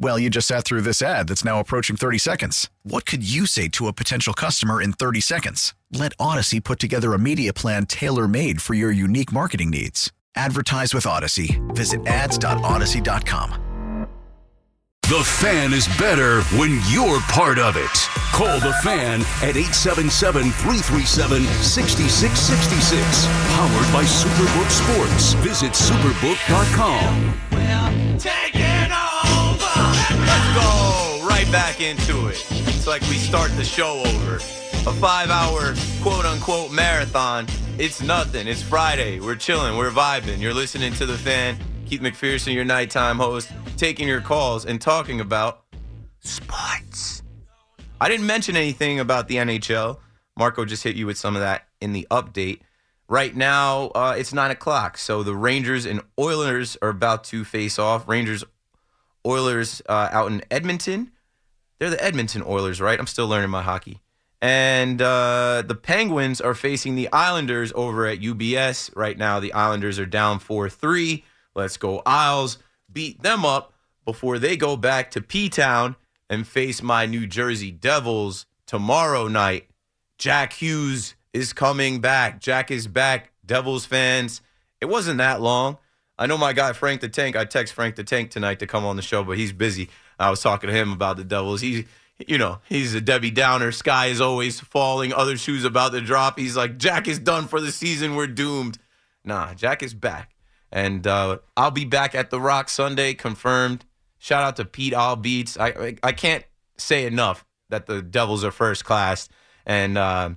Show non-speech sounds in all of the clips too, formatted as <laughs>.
Well, you just sat through this ad that's now approaching 30 seconds. What could you say to a potential customer in 30 seconds? Let Audacy put together a media plan tailor made for your unique marketing needs. Advertise with Audacy. Visit ads.audacy.com. The fan is better when you're part of it. Call the fan at 877 337 6666. Powered by Superbook Sports. Visit superbook.com. Let's go right back into it. It's like we start the show over. A five hour quote unquote marathon. It's nothing. It's Friday. We're chilling. We're vibing. You're listening to the fan. Keith McPherson, your nighttime host, taking your calls and talking about sports. I didn't mention anything about the NHL. Marco just hit you with some of that in the update. Right now, uh, it's nine o'clock. So the Rangers and Oilers are about to face off. Rangers, Oilers uh, out in Edmonton. They're the Edmonton Oilers, right? I'm still learning my hockey. And uh, the Penguins are facing the Islanders over at UBS. Right now, the Islanders are down 4 3. Let's go, Isles. Beat them up before they go back to P Town and face my New Jersey Devils tomorrow night. Jack Hughes is coming back. Jack is back. Devils fans. It wasn't that long. I know my guy Frank the Tank. I text Frank the Tank tonight to come on the show, but he's busy. I was talking to him about the Devils. He, you know, he's a Debbie Downer. Sky is always falling. Other shoes about to drop. He's like, Jack is done for the season. We're doomed. Nah, Jack is back, and uh, I'll be back at the Rock Sunday, confirmed. Shout out to Pete All Beats. I, I can't say enough that the Devils are first class, and uh,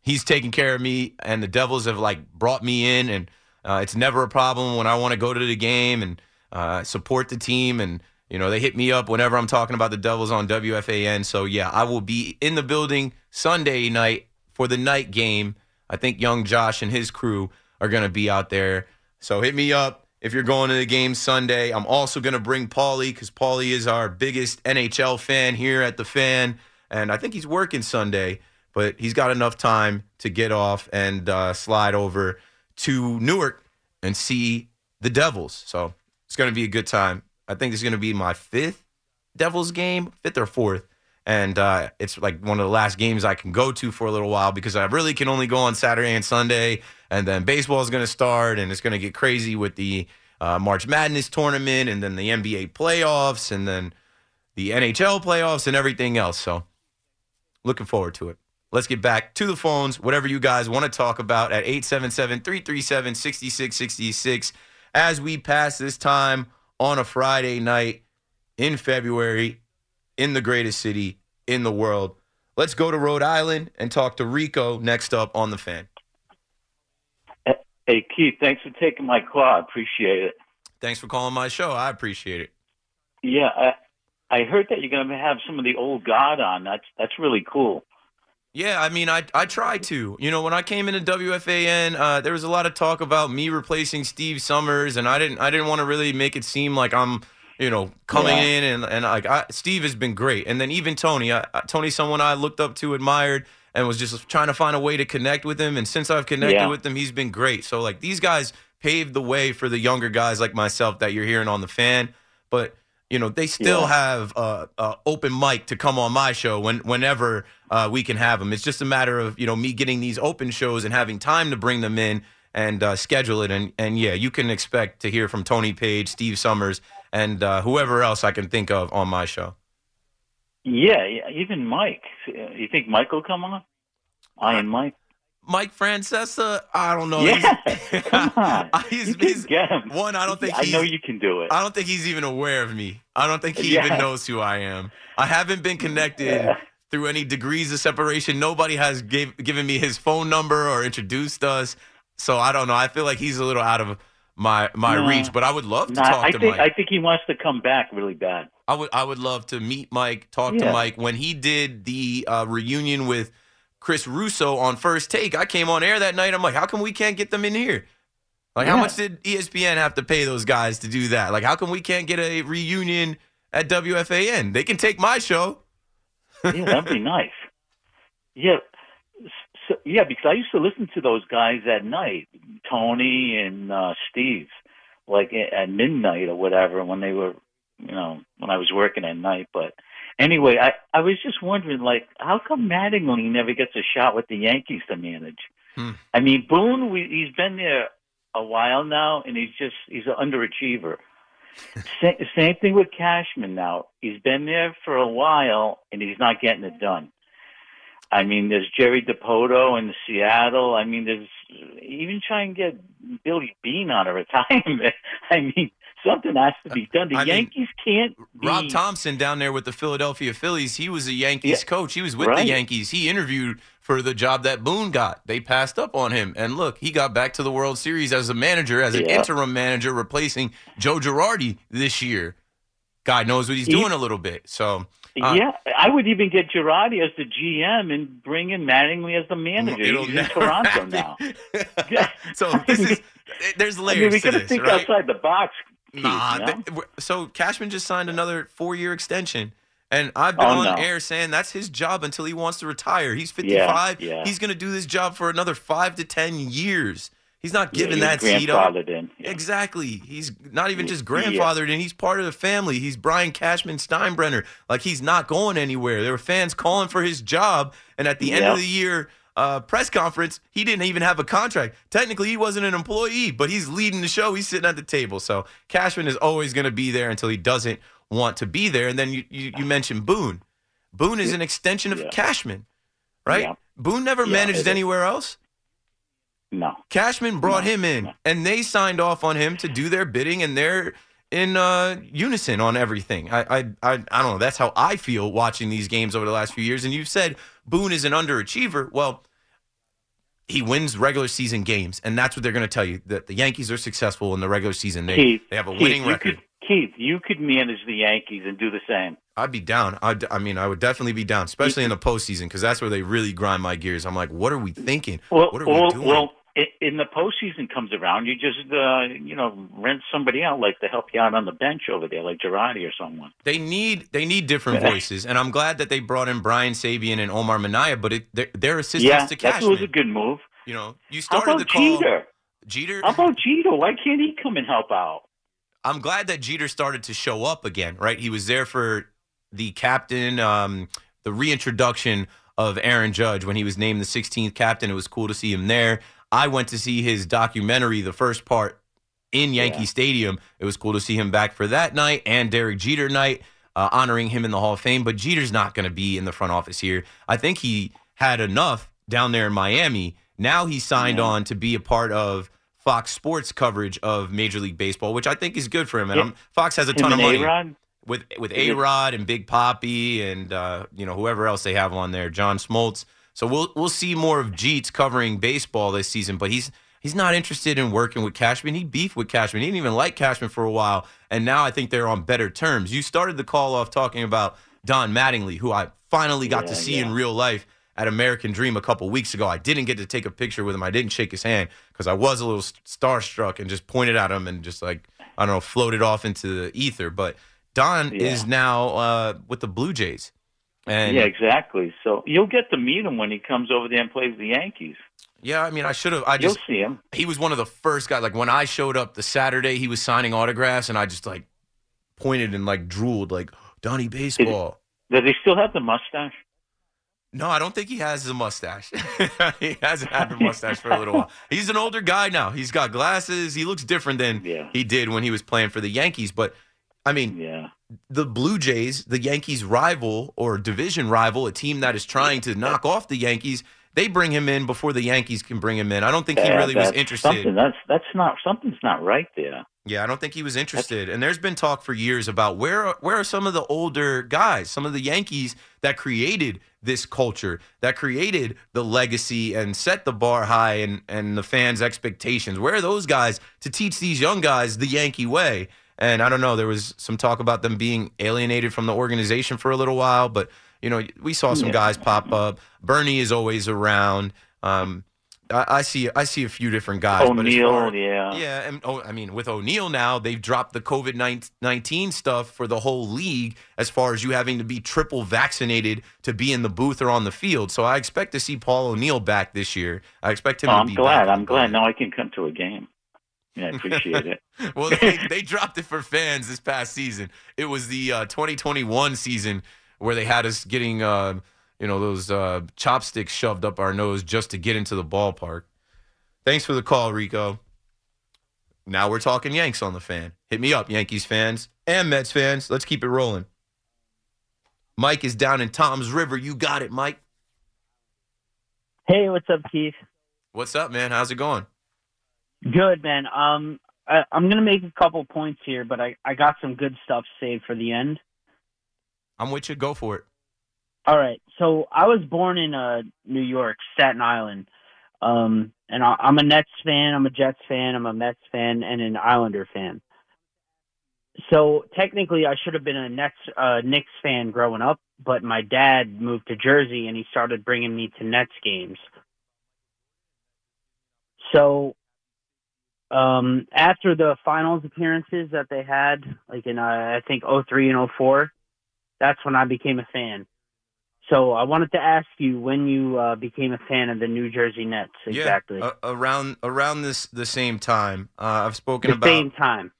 he's taking care of me. And the Devils have like brought me in, and uh, it's never a problem when I want to go to the game and uh, support the team. And you know they hit me up whenever I'm talking about the Devils on WFAN. So yeah, I will be in the building Sunday night for the night game. I think young Josh and his crew are going to be out there. So hit me up if you're going to the game Sunday. I'm also going to bring Paulie because Paulie is our biggest NHL fan here at the fan. And I think he's working Sunday, but he's got enough time to get off and uh, slide over to Newark and see the Devils. So it's going to be a good time. I think it's going to be my fifth Devils game, fifth or fourth. And uh, it's like one of the last games I can go to for a little while because I really can only go on Saturday and Sunday. And then baseball is going to start and it's going to get crazy with the uh, March Madness tournament and then the NBA playoffs and then the NHL playoffs and everything else. So looking forward to it. Let's get back to the phones, whatever you guys want to talk about at 877 337 6666 as we pass this time on a Friday night in February in the greatest city in the world. Let's go to Rhode Island and talk to Rico next up on the fan. Hey, Keith, thanks for taking my call. I appreciate it. Thanks for calling my show. I appreciate it. Yeah, I, I heard that you're going to have some of the old God on. That's that's really cool. Yeah, I mean, I I tried to. You know, when I came into WFAN, uh, there was a lot of talk about me replacing Steve Somers, and I didn't I didn't want to really make it seem like I'm you know coming Yeah. in and and like I, Steve has been great, and then even Tony, I, Tony's someone I looked up to, admired, and was just trying to find a way to connect with him. And since I've connected Yeah. with him, he's been great. So like these guys paved the way for the younger guys like myself that you're hearing on the fan, but. You know they still Yeah. have uh, uh, open mic to come on my show when whenever uh, we can have them. It's just a matter of you know me getting these open shows and having time to bring them in and uh, schedule it. And and yeah, you can expect to hear from Tony Paige, Steve Somers, and uh, whoever else I can think of on my show. Yeah, yeah, even Mike. You think Mike will come on? I and Mike? Mike Francesa, I don't know. Yeah, He's- <laughs> come on. <laughs> he's, you can he's- get him. one. I don't think I know you can do it. I don't think he's even aware of me. I don't think he Yeah. even knows who I am. I haven't been connected Yeah. through any degrees of separation. Nobody has gave, given me his phone number or introduced us. So I don't know. I feel like he's a little out of my my No. reach, but I would love to talk I to think Mike. I think he wants to come back really bad. I would I would love to meet Mike, talk to Mike. When he did the uh, reunion with Chris Russo on First Take, I came on air that night. I'm like, how come we can't get them in here? Like, how much did ESPN have to pay those guys to do that? Like, how come we can't get a reunion at WFAN? They can take my show. Yeah, that'd be nice. Yeah, so, yeah, because I used to listen to those guys at night, Tony and uh, Steve, like at midnight or whatever when they were, you know, when I was working at night. But anyway, I I was just wondering, like, how come Mattingly never gets a shot with the Yankees to manage? Hmm. I mean, Boone, we, he's been there a while now, and he's just he's an underachiever. <laughs> Sa- same thing with Cashman now. He's been there for a while and he's not getting it done. I mean, there's Jerry Dipoto in Seattle. I mean, there's even try and get Billy Beane out of retirement. <laughs> I mean, something has to be done. The I mean, Yankees can't. Be, Rob Thomson down there with the Philadelphia Phillies, he was a Yankees Yeah. coach. He was with the Yankees. He interviewed for the job that Boone got. They passed up on him. And look, he got back to the World Series as a manager, as an Yeah. interim manager, replacing Joe Girardi this year. God knows what he's He- doing a little bit. So, uh, yeah, I would even get Girardi as the GM and bring in Mattingly as the manager. He's in <laughs> Toronto now. <laughs> so this is <laughs> there's I layers mean, we to got to this, think right? outside the box. Nah, you know? th- so Cashman just signed another four-year extension, and I've been Oh, on no. air saying that's his job until he wants to retire. He's 55. Yeah, yeah. He's going to do this job for another five to ten years. He's not giving he was that seat up. grandfathered in. Yeah. Exactly. He's not even just Yeah. grandfathered in. he's part of the family. He's Brian Cashman Steinbrenner. Like he's not going anywhere. There were fans calling for his job, and at the end of the year uh, press conference, he didn't even have a contract. Technically, he wasn't an employee, but he's leading the show. He's sitting at the table. So Cashman is always going to be there until he doesn't want to be there. And then you you, you mentioned Boone. Boone is an extension of Yeah. Cashman, right? Yeah. Boone never Yeah, managed anywhere else. No. Cashman brought No, him in, no. and they signed off on him to do their bidding, and they're in uh, unison on everything. I, I, I, I don't know. That's how I feel watching these games over the last few years. And you've said Boone is an underachiever. Well, he wins regular season games, and that's what they're going to tell you that the Yankees are successful in the regular season. They Keith, they have a Keith, winning record. Could, Keith, you could manage the Yankees and do the same. I'd be down. I'd, I mean, I would definitely be down, especially in the postseason, because that's where they really grind my gears. I'm like, what are we thinking? Well, what are well, we doing? well, in the postseason comes around, you just uh, you know rent somebody out like to help you out on the bench over there, like Girardi or someone. They need they need different voices, and I'm glad that they brought in Brian Sabean and Omar Minaya, but it, they're, they're assistants yeah, to that was a good move. you know, you started about the call. Jeter? Jeter. How about Jeter? Why can't he come and help out? I'm glad that Jeter started to show up again. Right, he was there for the captain, um, the reintroduction of Aaron Judge when he was named the 16th captain. It was cool to see him there. I went to see his documentary, the first part, in Yankee Yeah. Stadium. It was cool to see him back for that night and Derek Jeter night, uh, honoring him in the Hall of Fame. But Jeter's not going to be in the front office here. I think he had enough down there in Miami. Now he signed Yeah. on to be a part of Fox Sports coverage of Major League Baseball, which I think is good for him. And Yeah. Fox has a Him ton of money A-Rod? with with A Rod and Big Poppy and uh, you know whoever else they have on there, John Smoltz. So we'll we'll see more of Jeets covering baseball this season, but he's he's not interested in working with Cashman. He beefed with Cashman. He didn't even like Cashman for a while, and now I think they're on better terms. You started the call off talking about Don Mattingly, who I finally got to Yeah, see in real life at American Dream a couple weeks ago. I didn't get to take a picture with him. I didn't shake his hand because I was a little starstruck and just pointed at him and just like I don't know, floated off into the ether. But Don Yeah. is now uh, with the Blue Jays, and yeah, exactly. So you'll get to meet him when he comes over there and plays the Yankees. yeah, I mean, I should have. I just You'll see him. he was one of the first guys. Like when I showed up the Saturday, he was signing autographs, and I just like pointed and like drooled, like Donnie baseball. Does he still have the mustache? No, I don't think he has a mustache. <laughs> he hasn't had the <laughs> mustache for a little while. He's an older guy now. He's got glasses. He looks different than Yeah. he did when he was playing for the Yankees. But I mean, Yeah. The Blue Jays, the Yankees' rival or division rival, a team that is trying to knock off the Yankees, they bring him in before the Yankees can bring him in. I don't think he really was that's interested. Something that's that's not something's not right there. Yeah, I don't think he was interested. And there's been talk for years about where are, where are some of the older guys, some of the Yankees that created this culture, that created the legacy and set the bar high and and the fans' expectations. Where are those guys to teach these young guys the Yankee way? And I don't know, there was some talk about them being alienated from the organization for a little while, but you know, we saw some Yeah. guys pop up. Bernie is always around. Um, I, I see I see a few different guys. O'Neill, yeah. yeah, and oh, I mean, with O'Neill now, they've dropped the COVID nineteen stuff for the whole league as far as you having to be triple vaccinated to be in the booth or on the field. So I expect to see Paul O'Neill back this year. I expect him Oh, to I'm be. glad. back. I'm glad. Now I can come to a game. <laughs> Yeah, I appreciate it. <laughs> well, they, they dropped it for fans this past season. It was the uh, 2021 season where they had us getting, uh, you know, those uh, chopsticks shoved up our nose just to get into the ballpark. Thanks for the call, Rico. Now we're talking Yanks on the fan. Hit me up, Yankees fans and Mets fans. Let's keep it rolling. Mike is down in Tom's River. You got it, Mike. Hey, what's up, Keith? What's up, man? How's it going? Good, man. Um, I, I'm gonna make a couple points here, but I I got some good stuff saved for the end. I'm with you. Go for it. All right. So I was born in uh New York, Staten Island. Um, and I, I'm a Nets fan, I'm a Jets fan, I'm a Mets fan, and an Islander fan. So technically, I should have been a Nets, uh, Knicks fan growing up, but my dad moved to Jersey and he started bringing me to Nets games. So, um, after the finals appearances that they had, like in uh, I think 03 and 04, that's when I became a fan. So I wanted to ask you when you uh, became a fan of the New Jersey Nets exactly. Yeah, uh, around around this the same time. Uh, I've spoken the about same time.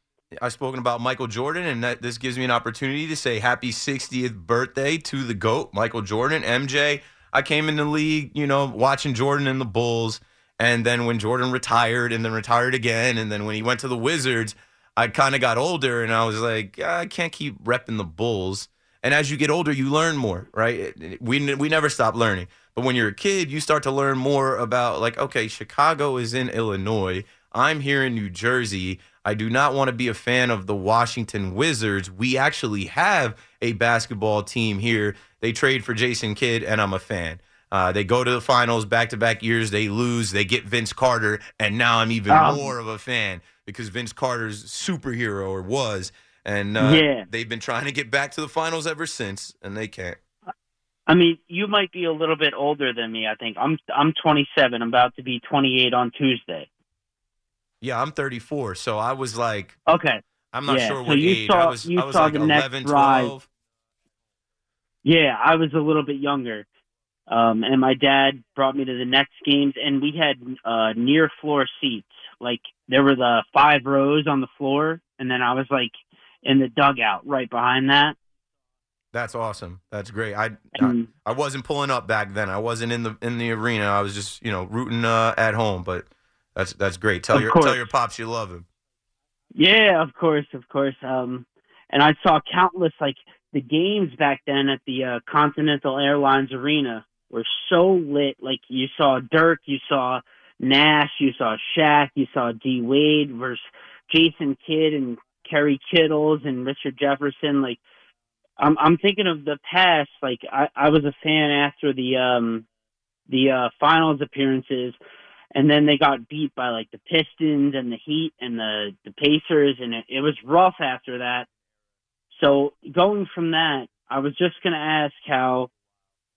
I've spoken about Michael Jordan, and that this gives me an opportunity to say happy 60th birthday to the GOAT, Michael Jordan, MJ. I came in the league, you know, watching Jordan and the Bulls. And then when Jordan retired and then retired again, and then when he went to the Wizards, I kind of got older and I was like, "Ah, I can't keep repping the Bulls. And as you get older, you learn more, right? We, we never stop learning. But when you're a kid, you start to learn more about, like, okay, Chicago is in Illinois. I'm here in New Jersey. I do not want to be a fan of the Washington Wizards. We actually have a basketball team here. They trade for Jason Kidd, and I'm a fan. Uh, they go to the finals back to back years. They lose. They get Vince Carter, and now I'm even Um, more of a fan because Vince Carter's superhero or was, and uh, Yeah. they've been trying to get back to the finals ever since, and they can't. I mean, you might be a little bit older than me. I think I'm I'm 27. I'm about to be 28 on Tuesday. Yeah, I'm 34, so I was like, Okay. I'm not Yeah, sure so what age. saw- I was, I was like the Nets 11, rise. 12. Yeah, I was a little bit younger. Um, and my dad brought me to the next games, and we had uh, near floor seats. Like there were the five rows on the floor, and then I was like in the dugout right behind that. That's awesome. That's great. I, I And I wasn't pulling up back then. I wasn't in the in the arena. I was just you know rooting uh, at home. But that's that's great. Tell your course. tell your pops you love him. Yeah, of course, of course. Um, and I saw countless like the games back then at the uh, Continental Airlines Arena were so lit. Like you saw Dirk, you saw Nash, you saw Shaq, you saw D Wade versus Jason Kidd and Kerry Kittles and Richard Jefferson. Like I'm I'm thinking of the past. Like I, I was a fan after the um the uh finals appearances and then they got beat by like the Pistons and the Heat and the the Pacers, and it, it was rough after that. So going from that, I was just to ask how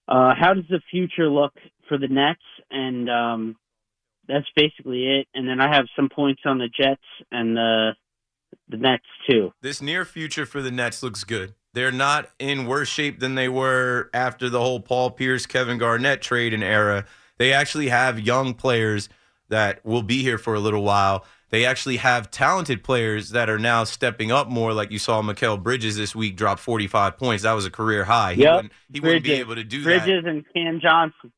uh, how does the future look for the Nets, and um, that's basically it. And then I have some points on the Jets and the the Nets too. This near future for the Nets looks good. They're not in worse shape than they were after the whole Paul Pierce, Kevin Garnett trade and era. They actually have young players that will be here for a little while. They actually have talented players that are now stepping up more, like you saw Mikal Bridges this week drop 45 points. That was a career high. He, Yep. wouldn't, he wouldn't be able to do that. Bridges and Cam Johnson.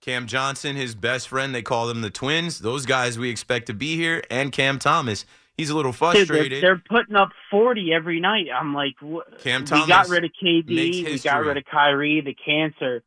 Cam Johnson, his best friend, they call them the twins. Those guys we expect to be here, and Cam Thomas. He's a little Dude, they're, frustrated. they're putting up 40 every night. I'm like, wh- Cam we Thomas got rid of KD, we got rid of Kyrie, the cancer,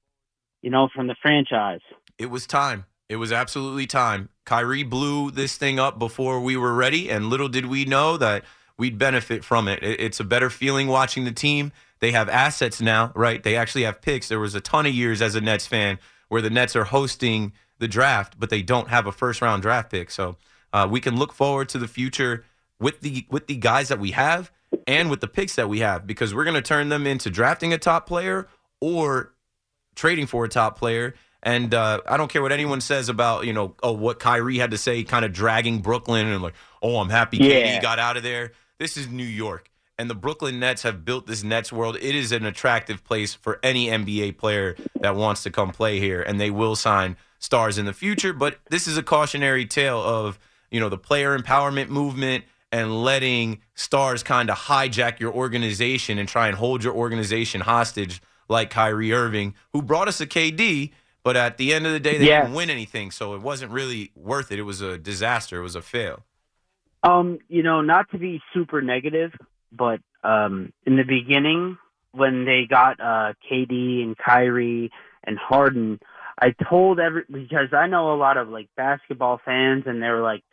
you know, from the franchise. it was time. It was absolutely time. Kyrie blew this thing up before we were ready, and little did we know that we'd benefit from it. It's a better feeling watching the team. They have assets now, right? They actually have picks. There was a ton of years as a Nets fan where the Nets are hosting the draft, but they don't have a first round draft pick. So uh, we can look forward to the future with the with the guys that we have and with the picks that we have because we're going to turn them into drafting a top player or trading for a top player. And uh, I don't care what anyone says about you know oh what Kyrie had to say, kind of dragging Brooklyn and like oh I'm happy Yeah. KD got out of there. This is New York, and the Brooklyn Nets have built this Nets world. It is an attractive place for any NBA player that wants to come play here, and they will sign stars in the future. But this is a cautionary tale of you know the player empowerment movement and letting stars kind of hijack your organization and try and hold your organization hostage, like Kyrie Irving, who brought us a KD. But at the end of the day, they Yeah. didn't win anything, so it wasn't really worth it. It was a disaster. It was a fail. Um, you know, not to be super negative, but um, in the beginning, when they got uh, KD and Kyrie and Harden, I told every because I know a lot of like basketball fans, and they were like,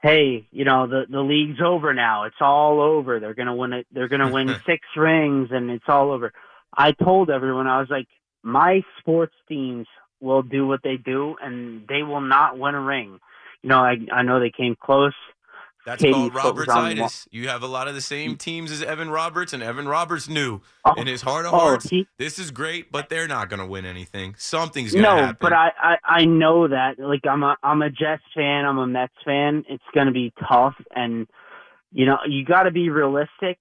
"Hey, you know, the the league's over now. It's all over. They're gonna win it. They're gonna win <laughs> six rings, and it's all over." I told everyone, I was like, "My sports teams will do what they do, and they will not win a ring." You know, I I know they came close. That's KD called Robertsitis. You have a lot of the same teams as Evan Roberts, and Evan Roberts knew Oh, in his heart of oh, hearts, he- this is great, but they're not going to win anything. Something's going to happen. No, happen. but I, I I know that. Like I'm a I'm a Jets fan. I'm a Mets fan. It's gonna be tough, and you know you got to be realistic,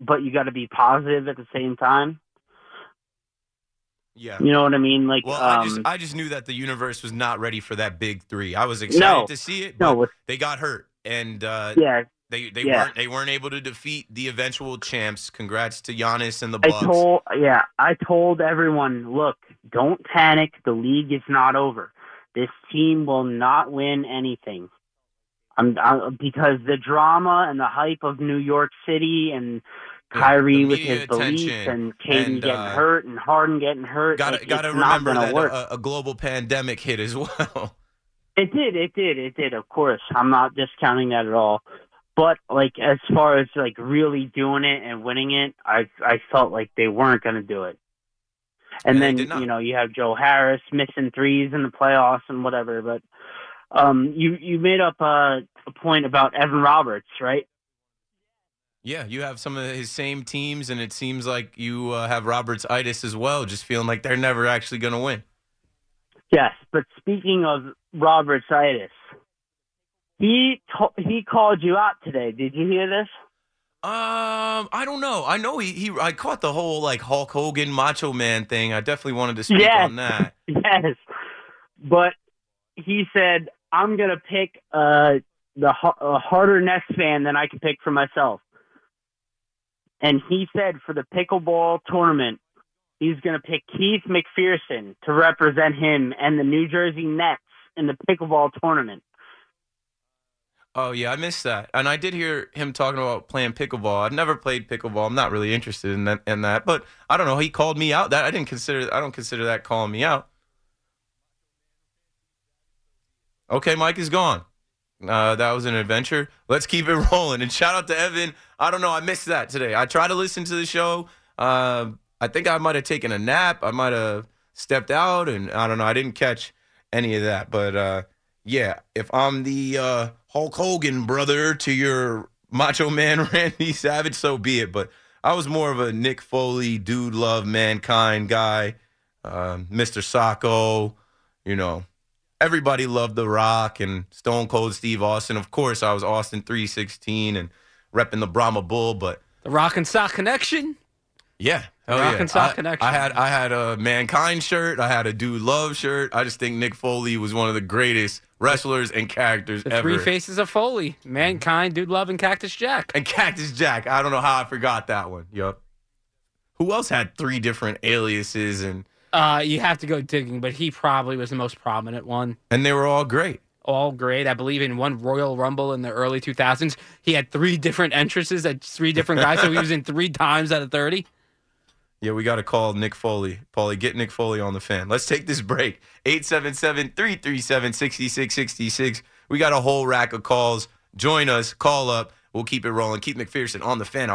but you got to be positive at the same time. Yeah. You know what I mean? Like Well, um, I just I just knew that the universe was not ready for that big three. I was excited No. to see it, No, they got hurt, and uh, yeah. they they yeah. weren't they weren't able to defeat the eventual champs. Congrats to Giannis and the I told yeah I told everyone, look, don't panic. The league is not over. This team will not win anything. I'm, i because the drama and the hype of New York City and Kyrie the with his beliefs attention and KD and, getting uh, hurt and Harden getting hurt. Gotta it- gotta remember that work. a, a global pandemic hit as <laughs> well. It did, it did, it did. Of course, I'm not discounting that at all. But like as far as like really doing it and winning it, I I felt like they weren't going to do it. And And then you know you have Joe Harris missing threes in the playoffs and whatever. But um, you you made up uh, a point about Evan Roberts, right? Yeah, you have some of his same teams, and it seems like you uh, have Roberts itis as well, just feeling like they're never actually going to win. Yes, but speaking of Robertsitis, he to- he called you out today. Did you hear this? Um, I don't know. I know he, he I caught the whole like Hulk Hogan Macho Man thing. I definitely wanted to speak Yes. on that. <laughs> Yes, but he said I'm gonna pick uh the a harder Nets fan than I can pick for myself. And he said for the pickleball tournament, he's gonna pick Keith McPherson to represent him and the New Jersey Nets in the pickleball tournament. Oh yeah, I missed that. And I did hear him talking about playing pickleball. I've never played pickleball. I'm not really interested in that in that. But I don't know. He called me out. That I didn't consider I don't consider that calling me out. Okay, Mike is gone. Uh, that was an adventure. Let's keep it <laughs> rolling. And shout out to Evan. I don't know. I missed that today. I tried to listen to the show. Uh, I think I might have taken a nap. I might have stepped out, and I don't know. I didn't catch any of that. But uh, yeah, if I'm the uh, Hulk Hogan brother to your Macho Man <laughs> Randy Savage, so be it. But I was more of a Mick Foley, dude, love mankind guy, um, Mr. Socko, you know. Everybody loved The Rock and Stone Cold Steve Austin. Of course, I was Austin 316 and repping the Brahma Bull, but The Rock and Sock Connection. yeah, hell Rock yeah. and Sock I, connection. I had I had a Mankind shirt. I had a Dude Love shirt. I just think Mick Foley was one of the greatest wrestlers and characters The ever. three faces of Foley. Mankind, Dude Love, and Cactus Jack. and Cactus Jack. I don't know how I forgot that one. Yup. Who else had three different aliases and Uh, you have to go digging, but he probably was the most prominent one. and they were all great. All great. I believe in one Royal Rumble in the early 2000s, he had three different entrances at three different guys, so he was in <laughs> three times out of 30. Yeah, we got to call Mick Foley. Paulie, get Mick Foley on the fan. Let's take this break. 877 337 6666. We got a whole rack of calls. Join us, call up. We'll keep it rolling. Keith McPherson on the fan.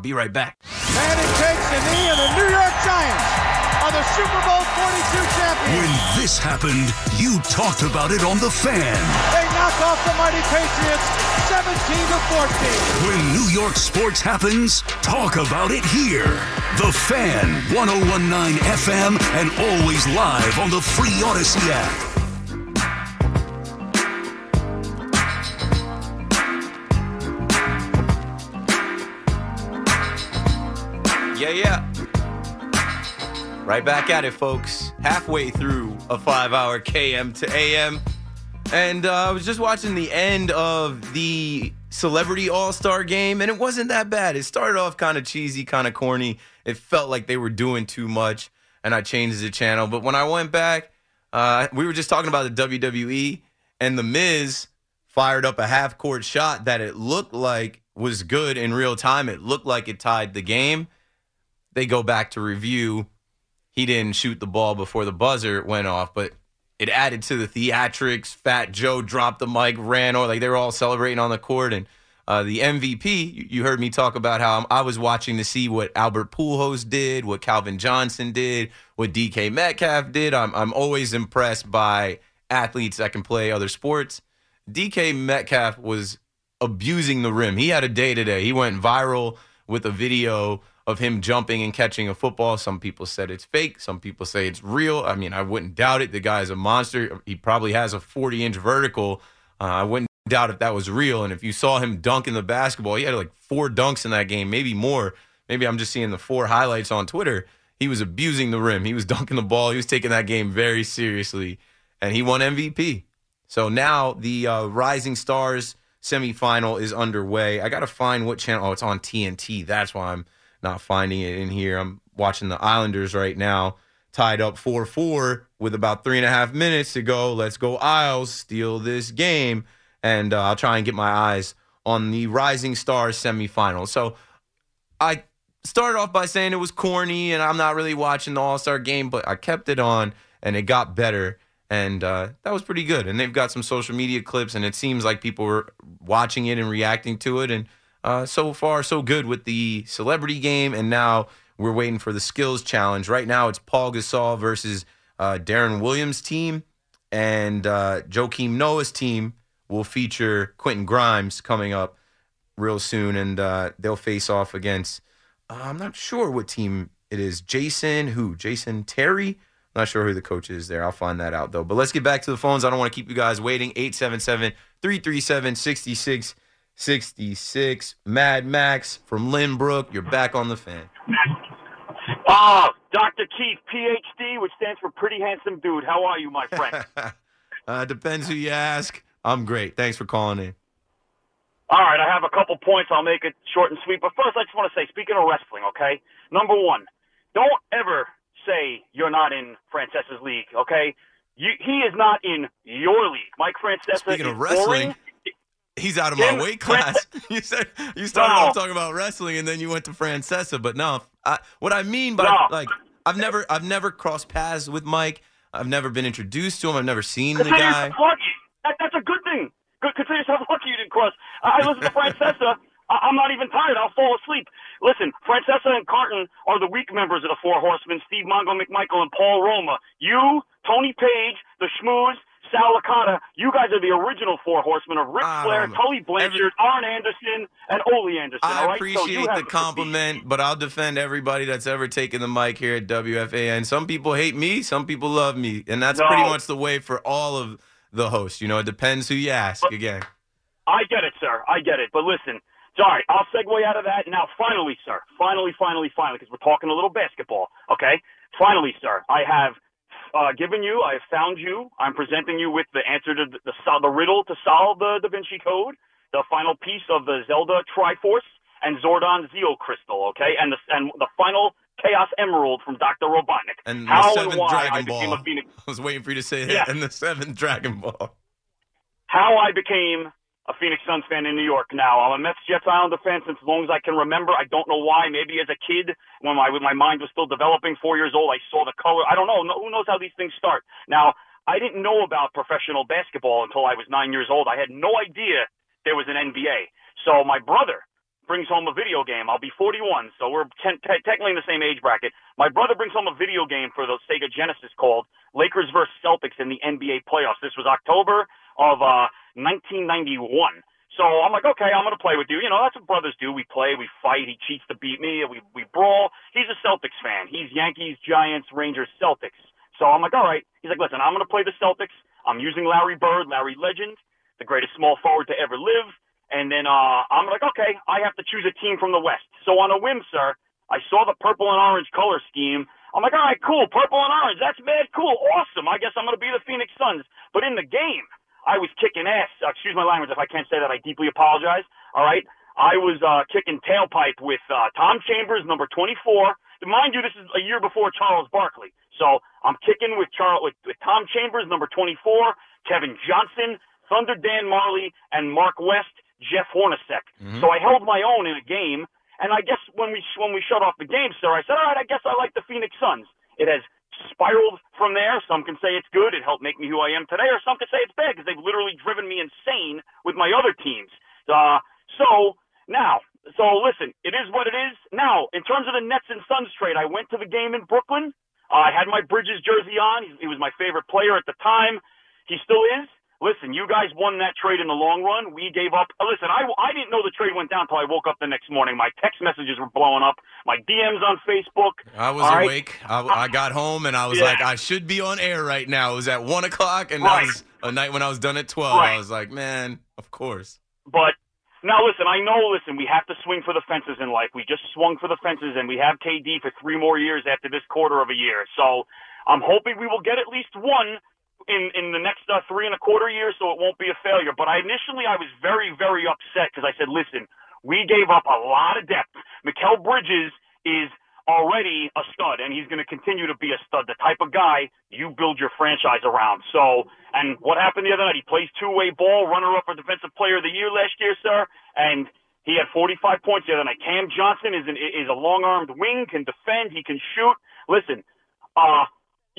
Be right back. And it takes the knee of the New York Giants are the Super Bowl 42 champions. When this happened, you talked about it on The Fan. They knock off the mighty Patriots 17 to 14. When New York sports happens, talk about it here. The Fan, 1019 FM, and always live on the free Audacy app. Yeah, yeah. Right back at it, folks. Halfway through a five hour KM to AM. And uh, I was just watching the end of the Celebrity All Star game, and it wasn't that bad. It started off kind of cheesy, kind of corny. It felt like they were doing too much, and I changed the channel. But when I went back, uh, we were just talking about the WWE, and The Miz fired up a half court shot that it looked like was good in real time. It looked like it tied the game. They go back to review. He didn't shoot the ball before the buzzer went off, but it added to the theatrics. Fat Joe dropped the mic, ran, or like they were all celebrating on the court. And uh, the MVP, you heard me talk about how I was watching to see what Albert Pujols did, what Calvin Johnson did, what DK Metcalf did. I'm I'm always impressed by athletes that can play other sports. DK Metcalf was abusing the rim. He had a day today. He went viral with a video of him jumping and catching a football. Some people said it's fake. Some people say it's real. I mean, I wouldn't doubt it. The guy's a monster. He probably has a 40 inch vertical. Uh, I wouldn't doubt if that was real. And if you saw him dunking the basketball, he had like four dunks in that game, maybe more. Maybe I'm just seeing the four highlights on Twitter. He was abusing the rim. He was <laughs> dunking the ball. He was taking that game very seriously, and he won MVP. So now the uh, Rising Stars semifinal is underway. I got to find what channel. Oh, it's on TNT. That's why I'm not finding it in here. I'm watching the Islanders right now, tied up 4 4 with about three and a half minutes to go. Let's go, Isles, steal this game. And uh, I'll try and get my eyes on the Rising Stars semifinal. So I started off by saying it was corny and I'm not really watching the All Star game, but I kept it on and it got better. And uh, that was pretty good. And they've got some social media clips, and it seems like people were watching it and reacting to it. And uh, so far, so good with the celebrity game. And now we're waiting for the skills challenge. Right now, it's Pau Gasol versus uh, Deron Williams' team. And uh, Joakim Noah's team will feature Quentin Grimes coming up real soon. And uh, they'll face off against, uh, I'm not sure what team It is Jason who? Jason Terry. I'm not sure who the coach is there. I'll find that out though. But let's get back to the phones. I don't want to keep you guys waiting. 877 337 6666. Mad Max from Lynbrook. You're back on the fan. Ah, Dr. Keith, PhD, which stands for Pretty Handsome Dude. How are you, my friend? <laughs> uh, depends who you ask. I'm great. Thanks for calling in. All right, I have a couple points. I'll make it short and sweet. But first, I just want to say, speaking of wrestling, okay? Number one, don't ever say you're not in Francesa's league, okay? You, he is not in your league. Mike Francesa Speaking is of wrestling, boring. He's out of my weight class. <laughs> you said you started No. off talking about wrestling, and then you went to Francesa. But no, I, what I mean by No. like, I've never, I've never crossed paths with Mike. I've never been introduced to him. I've never seen the guy. lucky. That, that's a good thing. Good, consider yourself lucky you didn't cross. I, I listen to Francesa. I, I'm not even tired. I'll fall asleep. Listen, Francesa and Carton are the weak members of the Four Horsemen, Steve Mongo McMichael and Paul Roma. You, Tony Paige, the Schmooze, Sal Licata, you guys are the original Four Horsemen of Ric I Flair. Tully Blanchard, Arn Anderson, and Ole Anderson. I right? Appreciate have the compliment, but I'll defend everybody that's ever taken the mic here at WFAN. Some people hate me, some people love me, and that's pretty much the way for all of the hosts. You know, it depends who you ask. Again, I get it, sir. I get it. But listen, sorry, I'll segue out of that. Now, finally, sir, finally, finally, finally, because we're talking a little basketball, okay? Finally, sir, I have uh, given you, I have found you. I'm presenting you with the answer to the, the, the riddle to solve the Da Vinci Code, the final piece of the Zelda Triforce, and Zordon Zeo Crystal, okay? And the, and the final Chaos Emerald from Dr. Robotnik. and the How seventh and why I became Ball. <laughs> I was waiting for you to say that. Yeah. <laughs> And the seventh Dragon Ball. how I became a Phoenix Suns fan in New York. Now I'm a Mets Jets Islander fan since as long as I can remember. I don't know why. Maybe as a kid, when my when my mind was still developing, four years old, I saw the color. I don't know. No, who knows how these things start? Now I didn't know about professional basketball until I was nine years old. I had no idea there was an NBA. So my brother brings home a video game. I'll be 41, so we're ten- te- technically in the same age bracket. My brother brings home a video game for the Sega Genesis called Lakers vs. Celtics in the NBA playoffs. This was October of uh, 1991. So I'm like, okay, I'm gonna play with you. You know, that's what brothers do. We play, we fight. He cheats to beat me. We we brawl. He's a Celtics fan. He's Yankees, Giants, Rangers, Celtics. So I'm like, all right. He's like, listen, I'm gonna play the Celtics. I'm using Larry Bird, Larry Legend, the greatest small forward to ever live. And then uh, I'm like, okay, I have to choose a team from the West. So on a whim, sir, I saw the purple and orange color scheme. I'm like, all right, cool, purple and orange. That's mad cool, awesome. I guess I'm gonna be the Phoenix Suns. But in the game, I was kicking ass. Uh, excuse my language if I can't say that. I deeply apologize. All right, I was uh, kicking tailpipe with uh, Tom Chambers, number 24. Mind you, this is a year before Charles Barkley. So I'm kicking with Charles with, with Tom Chambers, number 24, Kevin Johnson, Thunder Dan Majerle, and Mark West, Jeff Hornacek. Mm-hmm. So I held my own in a game. And I guess when we when we shut off the game, sir, I said, all right, I guess I like the Phoenix Suns. It has spiraled from there. Some can say it's good. It helped make me who I am today, or some can say it's bad because they've literally driven me insane with my other teams. Uh, so now, so listen, it is what it is. Now, in terms of the Nets and Suns trade, I went to the game in Brooklyn. Uh, I had my Bridges jersey on. He, he was my favorite player at the time. He still is. Listen, you guys won that trade in the long run. We gave up. uh, Listen, I, I didn't know the trade went down until I woke up the next morning. My text messages were blowing up. My DMs on Facebook. I was All right? awake. I, I got home and I was Yeah. like, I should be on air right now. It was at one o'clock, and that was a night when I was done at twelve. Right. I was like, man, of course. But now listen, I know, listen, we have to swing for the fences in life. We just swung for the fences and we have KD for three more years after this quarter of a year. So I'm hoping we will get at least one in, in the next uh, three and a quarter years so it won't be a failure. But I initially I was very, very upset because I said, listen, we gave up a lot of depth. Mikal Bridges is already a stud and he's going to continue to be a stud, the type of guy you build your franchise around. So, and what happened the other night? He plays two-way ball, runner-up for defensive player of the year last year, sir, and he had 45 points the other night. Cam Johnson is an, is a long-armed wing, can defend, he can shoot. Listen, uh,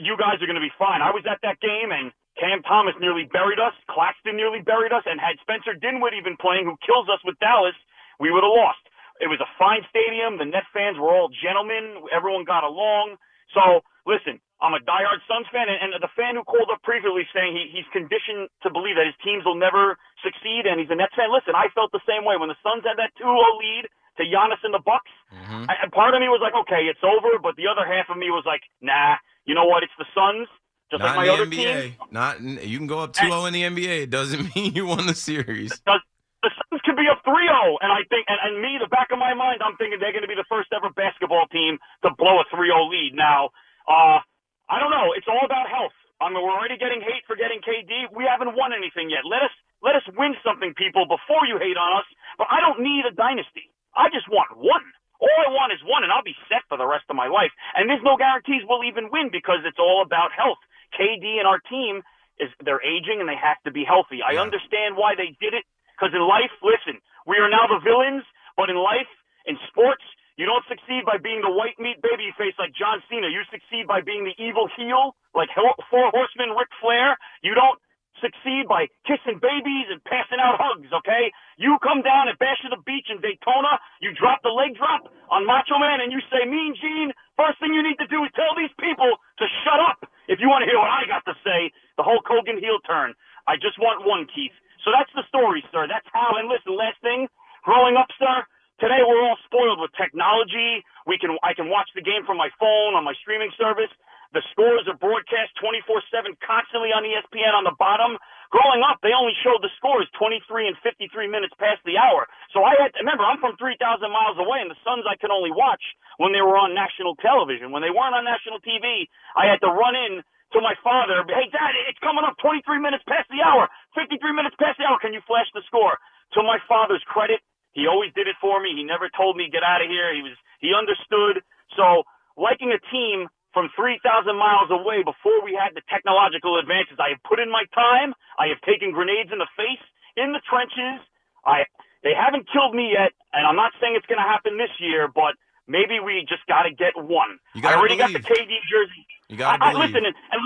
you guys are going to be fine. I was at that game and Cam Thomas nearly buried us. Claxton nearly buried us. And had Spencer Dinwiddie even playing, who kills us with Dallas, we would have lost. It was a fine stadium. The Net fans were all gentlemen. Everyone got along. So, listen, I'm a diehard Suns fan, and, the fan who called up previously saying he, he's conditioned to believe that his teams will never succeed, and he's a Nets fan. Listen, I felt the same way. When the Suns had that 2-0 lead, to Giannis and the Bucks. Mm-hmm. I, and part of me was like, okay, it's over, but the other half of me was like, nah, you know what? It's the Suns, just Not like my other the NBA. team. Not you can go up 2-0 in the NBA. It doesn't <laughs> mean you won the series. Does, the Suns could be up 3-0, and I think, and, and me, the back of my mind, I'm thinking they're going to be the first ever basketball team to blow a 3-0 lead. Now, uh, I don't know. It's all about health. I mean, we're already getting hate for getting KD. We haven't won anything yet. Let us let us win something, people, before you hate on us. But I don't need a dynasty. I just want one. All I want is one, and I'll be set for the rest of my life. And there's no guarantees we'll even win because it's all about health. KD and our team is they're aging and they have to be healthy. I understand why they did it because in life, listen, we are now the villains, but in life, in sports, you don't succeed by being the white meat baby face like John Cena. You succeed by being the evil heel like Four Horsemen Ric Flair. You don't succeed by kissing babies and passing out hugs, okay? You come down at Bash of the Beach in Daytona, you drop the leg drop on Macho Man, and you say, Mean Gene, first thing you need to do is tell these people to shut up if you want to hear what I got to say. The Hulk Hogan heel turn. I just want one, Keith. So that's the story, sir. That's how. And listen, last thing, growing up, sir, today we're all spoiled with technology. We can I can watch the game from my phone on my streaming service. The scores are broadcast 24/7 constantly on ESPN on the bottom. Growing up, they only showed the scores 23 and 53 minutes past the hour. So I had to remember I'm from 3,000 miles away, and the Suns I could only watch when they were on national television. When they weren't on national TV, I had to run in to my father. Hey, Dad, it's coming up 23 minutes past the hour. 53 minutes past the hour. Can you flash the score? To my father's credit, he always did it for me. He never told me get out of here. He was he understood. So liking a team from 3,000 miles away before we had the technological advances, I have put in my time. I have taken grenades in the face in the trenches. I they haven't killed me yet, and I'm not saying it's going to happen this year, but maybe we just got to get one. You gotta I already got the. KD jersey. You gotta I, I, listen, and, and,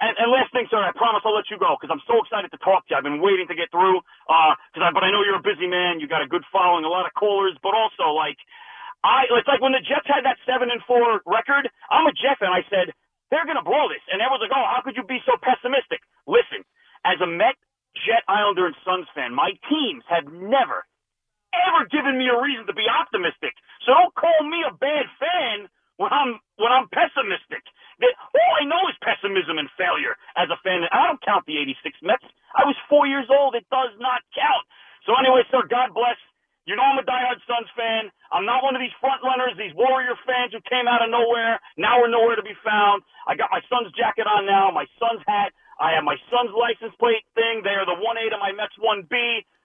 and, and last thing, sir, I promise I'll let you go because I'm so excited to talk to you. I've been waiting to get through. Uh, cause I, but I know you're a busy man. You got a good following, a lot of callers, but also like, I it's like when the Jets had that seven and four record. I'm a Jet fan. I said they're gonna blow this, and everyone's like, oh, how could you be so pessimistic? Listen, as a Met, Jet, Islander, and Suns fan, my teams have never ever given me a reason to be optimistic. So don't call me a bad fan when I'm when I'm pessimistic. That all I know is pessimism and failure as a fan. I don't count the '86 Mets. I was four years old. It does not count. So anyway, sir, God bless. You know I'm a diehard Suns fan. I'm not one of these front runners, these Warrior fans who came out of nowhere. Now we're nowhere to be found. I got my Suns jacket on now, my Suns hat. I have my Suns license plate thing. They are the 1A to my Mets 1B.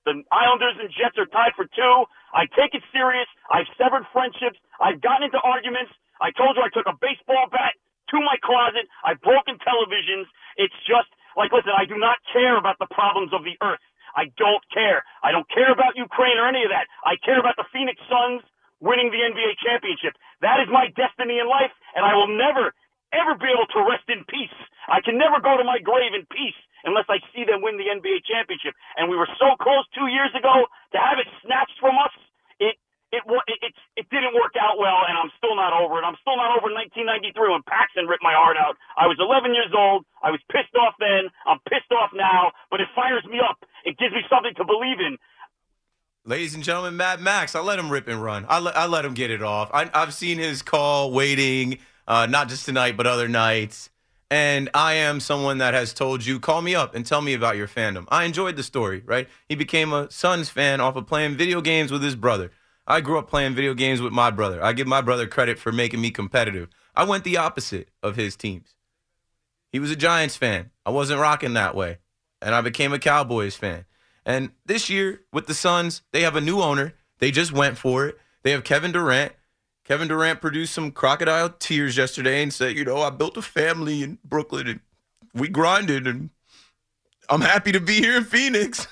The Islanders and Jets are tied for two. I take it serious. I've severed friendships. I've gotten into arguments. I told you I took a baseball bat to my closet. I've broken televisions. It's just like, listen, I do not care about the problems of the earth. I don't care. I don't care about Ukraine or any of that. I care about the Phoenix Suns winning the NBA championship. That is my destiny in life, and I will never, ever be able to rest in peace. I can never go to my grave in peace unless I see them win the NBA championship. And we were so close two years ago to have it snatched from us. It it it it, didn't work out well, and I'm still not over it. I'm still not over 1993 when Paxson ripped my heart out. I was 11 years old. I was pissed off then. I'm pissed off now, but it fires me up. It gives me something to believe in. Ladies and gentlemen, Matt Max, I let him rip and run. I let, I let him get it off. I, I've seen his call waiting, uh, not just tonight, but other nights. And I am someone that has told you, call me up and tell me about your fandom. I enjoyed the story, right? He became a Suns fan off of playing video games with his brother. I grew up playing video games with my brother. I give my brother credit for making me competitive. I went the opposite of his teams. He was a Giants fan. I wasn't rocking that way. And I became a Cowboys fan. And this year with the Suns, they have a new owner. They just went for it. They have Kevin Durant. Kevin Durant produced some crocodile tears yesterday and said, you know, I built a family in Brooklyn and we grinded and I'm happy to be here in Phoenix.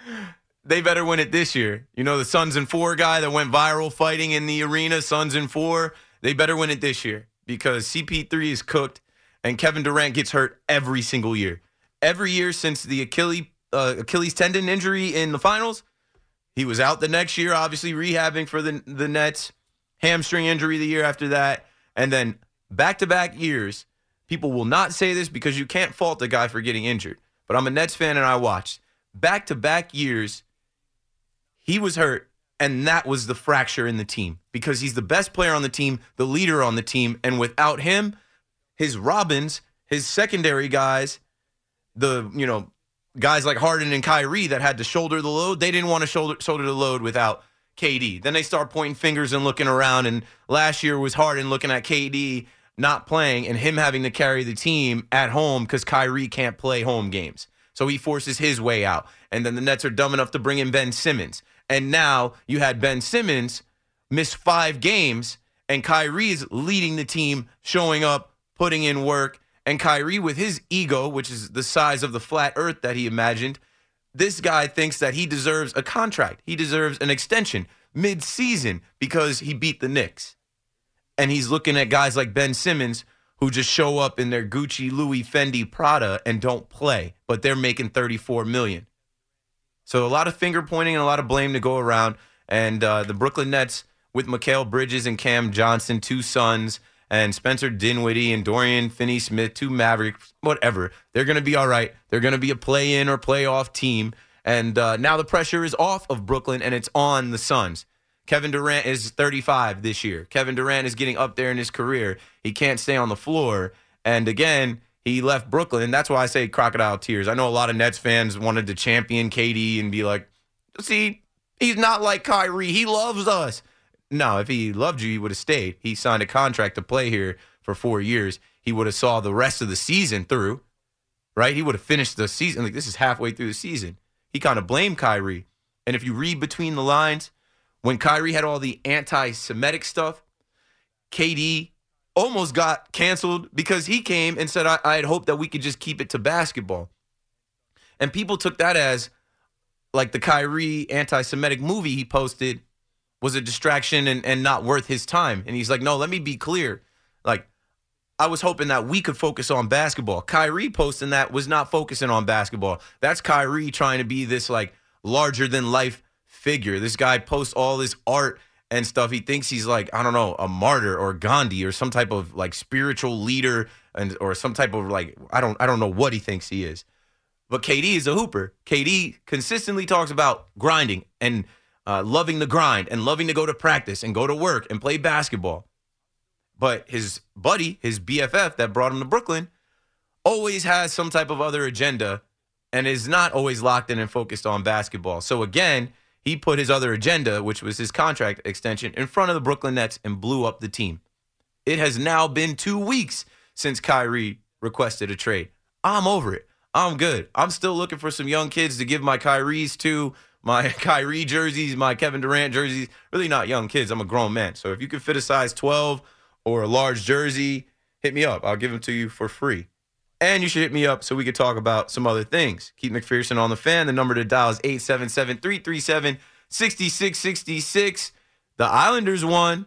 <laughs> they better win it this year. You know, the Suns and Four guy that went viral fighting in the arena, Suns and Four, they better win it this year because CP3 is cooked and Kevin Durant gets hurt every single year. Every year since the Achilles, uh, Achilles tendon injury in the finals, he was out the next year, obviously rehabbing for the, the Nets, hamstring injury the year after that, and then back to back years. People will not say this because you can't fault the guy for getting injured. But I'm a Nets fan and I watched. Back to back years, he was hurt And that was the fracture in the team because he's the best player on the team, the leader on the team. And without him, his Robins, his secondary guys, the, you know, guys like Harden and Kyrie that had to shoulder the load, they didn't want to shoulder, shoulder the load without KD. Then they start pointing fingers and looking around. And last year was Harden looking at KD not playing and him having to carry the team at home because Kyrie can't play home games. So he forces his way out. And then the Nets are dumb enough to bring in Ben Simmons. And now you had Ben Simmons miss five games, and Kyrie's leading the team, showing up, putting in work. And Kyrie, with his ego, which is the size of the flat earth that he imagined, this guy thinks that he deserves a contract. He deserves an extension mid season because he beat the Knicks. And he's looking at guys like Ben Simmons who just show up in their Gucci, Louis, Fendi, Prada and don't play, but they're making 34 million. So a lot of finger pointing and a lot of blame to go around. And uh, the Brooklyn Nets with Mikal Bridges and Cam Johnson, two sons, and Spencer Dinwiddie and Dorian Finney Smith, two Mavericks, whatever. They're going to be all right. They're going to be a play in or playoff team. And uh, now the pressure is off of Brooklyn and it's on the Suns. Kevin Durant is 35 this year. Kevin Durant is getting up there in his career. He can't stay on the floor. And again, he left Brooklyn. That's why I say crocodile tears. I know a lot of Nets fans wanted to champion KD and be like, see, he's not like Kyrie. He loves us. No, if he loved you, he would have stayed. He signed a contract to play here for four years. He would have saw the rest of the season through, right? He would have finished the season. Like this is halfway through the season. He kind of blamed Kyrie. And if you read between the lines, when Kyrie had all the anti-Semitic stuff, KD almost got canceled because he came and said, I, I had hoped that we could just keep it to basketball. And people took that as like the Kyrie anti Semitic movie he posted was a distraction and, and not worth his time. And he's like, no, let me be clear. Like, I was hoping that we could focus on basketball. Kyrie posting that was not focusing on basketball. That's Kyrie trying to be this like larger than life figure. This guy posts all this art and stuff. He thinks he's like, I don't know, a martyr or Gandhi or some type of like spiritual leader and or some type of like I don't I don't know what he thinks he is. But KD is a hooper. KD consistently talks about grinding and uh, loving the grind and loving to go to practice and go to work and play basketball. But his buddy, his BFF that brought him to Brooklyn, always has some type of other agenda and is not always locked in and focused on basketball. So again, he put his other agenda, which was his contract extension, in front of the Brooklyn Nets and blew up the team. It has now been two weeks since Kyrie requested a trade. I'm over it. I'm good. I'm still looking for some young kids to give my Kyries to, my <laughs> Kyrie jerseys, my Kevin Durant jerseys. Really not young kids. I'm a grown man. So if you can fit a size 12 or a large jersey, hit me up. I'll give them to you for free. And you should hit me up so we could talk about some other things. Keith McPherson on the fan. The number to dial is 877 337 6666. The Islanders won.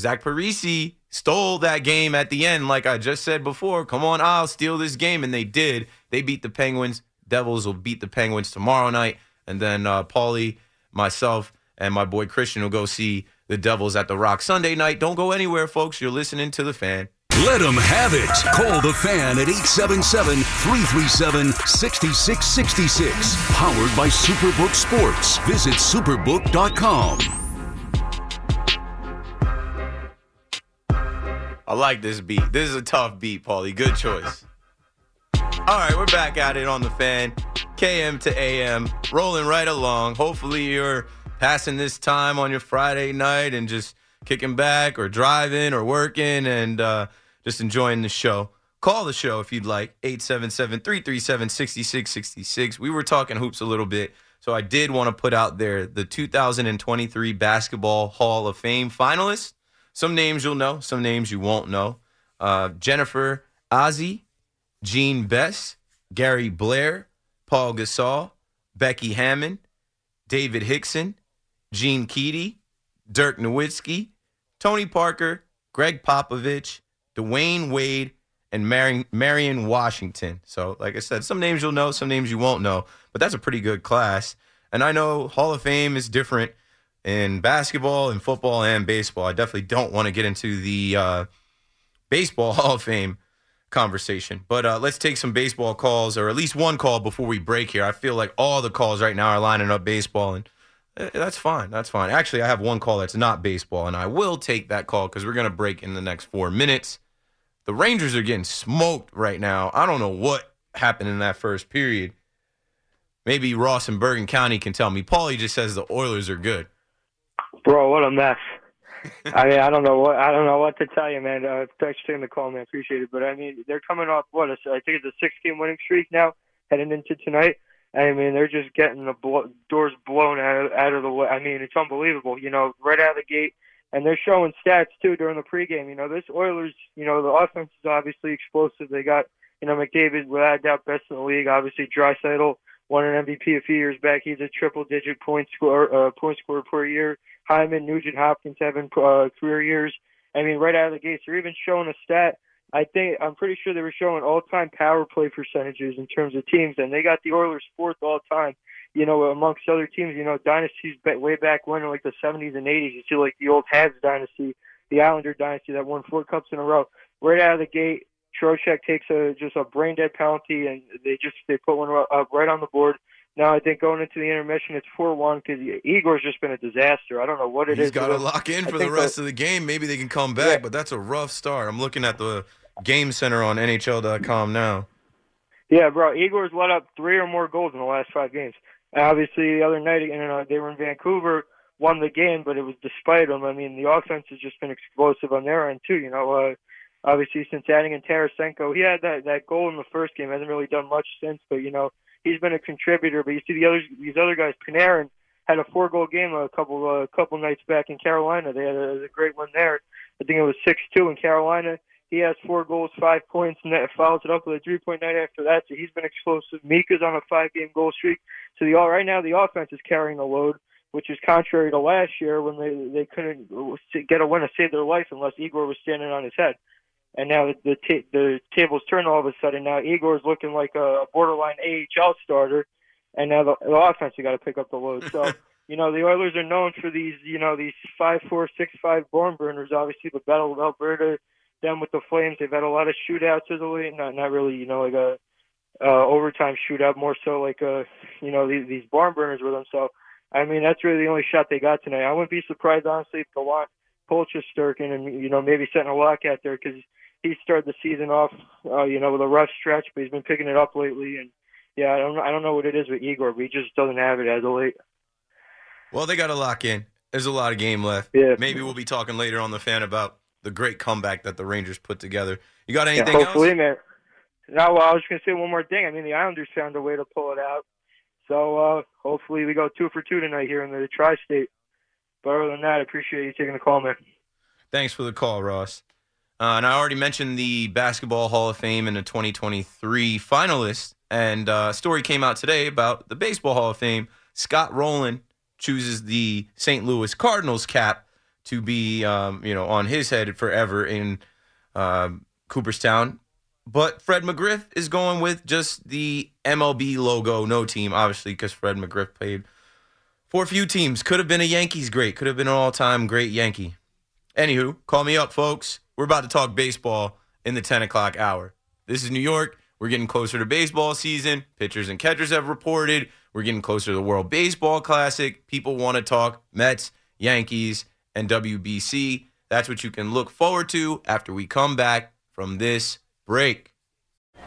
Zach Parise stole that game at the end, like I just said before. Come on, I'll steal this game. And they did. They beat the Penguins. Devils will beat the Penguins tomorrow night. And then uh, Paulie, myself, and my boy Christian will go see the Devils at the Rock Sunday night. Don't go anywhere, folks. You're listening to the fan. Let them have it. Call the fan at 877 337 6666. Powered by Superbook Sports. Visit superbook.com. I like this beat. This is a tough beat, Paulie. Good choice. All right, we're back at it on the fan. KM to AM, rolling right along. Hopefully, you're passing this time on your Friday night and just kicking back or driving or working and uh, just enjoying the show. Call the show if you'd like, 877 337 6666. We were talking hoops a little bit, so I did want to put out there the 2023 Basketball Hall of Fame finalists. Some names you'll know, some names you won't know. Uh, Jennifer Azzi, Gene Bess, Gary Blair, Pau Gasol, Becky Hammon, David Hixon, Gene Keady, Dirk Nowitzki, Tony Parker, Gregg Popovich, Dwyane Wade, and Marian, Marian Washington. So, like I said, some names you'll know, some names you won't know, but that's a pretty good class. And I know Hall of Fame is different in basketball and football and baseball. I definitely don't want to get into the uh, baseball <laughs> Hall of Fame conversation, but uh, let's take some baseball calls or at least one call before we break here. I feel like all the calls right now are lining up baseball, and Eh, That's fine. That's fine. Actually, I have one call that's not baseball, and I will take that call because we're going to break in the next four minutes. The Rangers are getting smoked right now. I don't know what happened in that first period. Maybe Ross and Bergen County can tell me. Paulie just says the Oilers are good. Bro, what a mess. I mean, I don't know what I don't know what to tell you, man. Uh, thanks for taking the call, man. Appreciate it. But I mean, they're coming off what? I think it's a six-game winning streak now, heading into tonight. I mean, they're just getting the blo- doors blown out of, out of the way. I mean, it's unbelievable. You know, right out of the gate, and they're showing stats too during the pregame. You know, this Oilers. You know, the offense is obviously explosive. They got you know McDavid without doubt best in the league. Obviously, Draisaitl won an MVP a few years back. He's a triple-digit point score uh, point scorer per year. Hyman, Nugent Hopkins having uh, career years. I mean, right out of the gates, they're even showing a stat. I think I'm pretty sure they were showing all-time power play percentages in terms of teams, and they got the Oilers fourth all-time. You know, amongst other teams, you know, dynasties way back when, like the 70s and 80s, you see like the old Habs dynasty, the Islander dynasty that won four cups in a row. Right out of the gate, Trocheck takes a just a brain dead penalty, and they just they put one up right on the board. Now I think going into the intermission, it's four one because Igor's just been a disaster. I don't know what it is. He's got to lock in I for the think rest of the game. Maybe they can come back, but that's a rough start. I'm looking at the game center on NHL.com now. Yeah, bro. Igor's let up three or more goals in the last five games. Obviously, the other night, you know, they were in Vancouver, won the game, but it was despite them. I mean, the offense has just been explosive on their end too. You know, uh, obviously since adding in Tarasenko, he had that that goal in the first game. Hasn't really done much since, but you know, he's been a contributor. But you see the others, these other guys, Panarin had a four goal game a couple a couple nights back in Carolina. They had a, a great one there. I think it was six two in Carolina. He has four goals, five points, and that follows it up with a three point night after that. So he's been explosive. Mika's on a five game goal streak. So the all right now the offense is carrying the load, which is contrary to last year when they they couldn't get a win to save their life unless Igor was standing on his head. And now the the, ta- the tables turn all of a sudden. Now Igor's looking like a borderline AHL starter, and now the, the offense has got to pick up the load. So. <laughs> You know the Oilers are known for these, you know, these five four six five barn burners. Obviously, the Battle of Alberta, them with the Flames. They've had a lot of shootouts as of late. Not not really, you know, like a uh, overtime shootout. More so like uh you know, these, these barn burners with them. So, I mean, that's really the only shot they got tonight. I wouldn't be surprised honestly if Gallant Polchester and you know maybe setting a lockout there because he started the season off, uh, you know, with a rough stretch, but he's been picking it up lately. And yeah, I don't I don't know what it is with Igor, but he just doesn't have it as of late. Well, they got to lock in. There's a lot of game left. Yeah. Maybe we'll be talking later on the fan about the great comeback that the Rangers put together. You got Yeah, anything hopefully, else? man. No, well, I was going to say one more thing. I mean, the Islanders found a way to pull it out. So uh, hopefully we go two for two tonight here in the tri-state. But other than that, I appreciate you taking the call, man. Thanks for the call, Ross. Uh, and I already mentioned the Basketball Hall of Fame and the 2023 finalists. And uh, a story came out today about the Baseball Hall of Fame. Scott Rolen chooses the St. Louis Cardinals cap to be, um, you know, on his head forever in um, Cooperstown. But Fred McGriff is going with just the MLB logo, no team, obviously, because Fred McGriff played for a few teams. Could have been a Yankees great, could have been an all time great Yankee. Anywho, call me up, folks. We're about to talk baseball in the 10 o'clock hour. This is New York. We're getting closer to baseball season. Pitchers and catchers have reported. We're getting closer to the World Baseball Classic. People want to talk Mets, Yankees, and WBC. That's what you can look forward to after we come back from this break.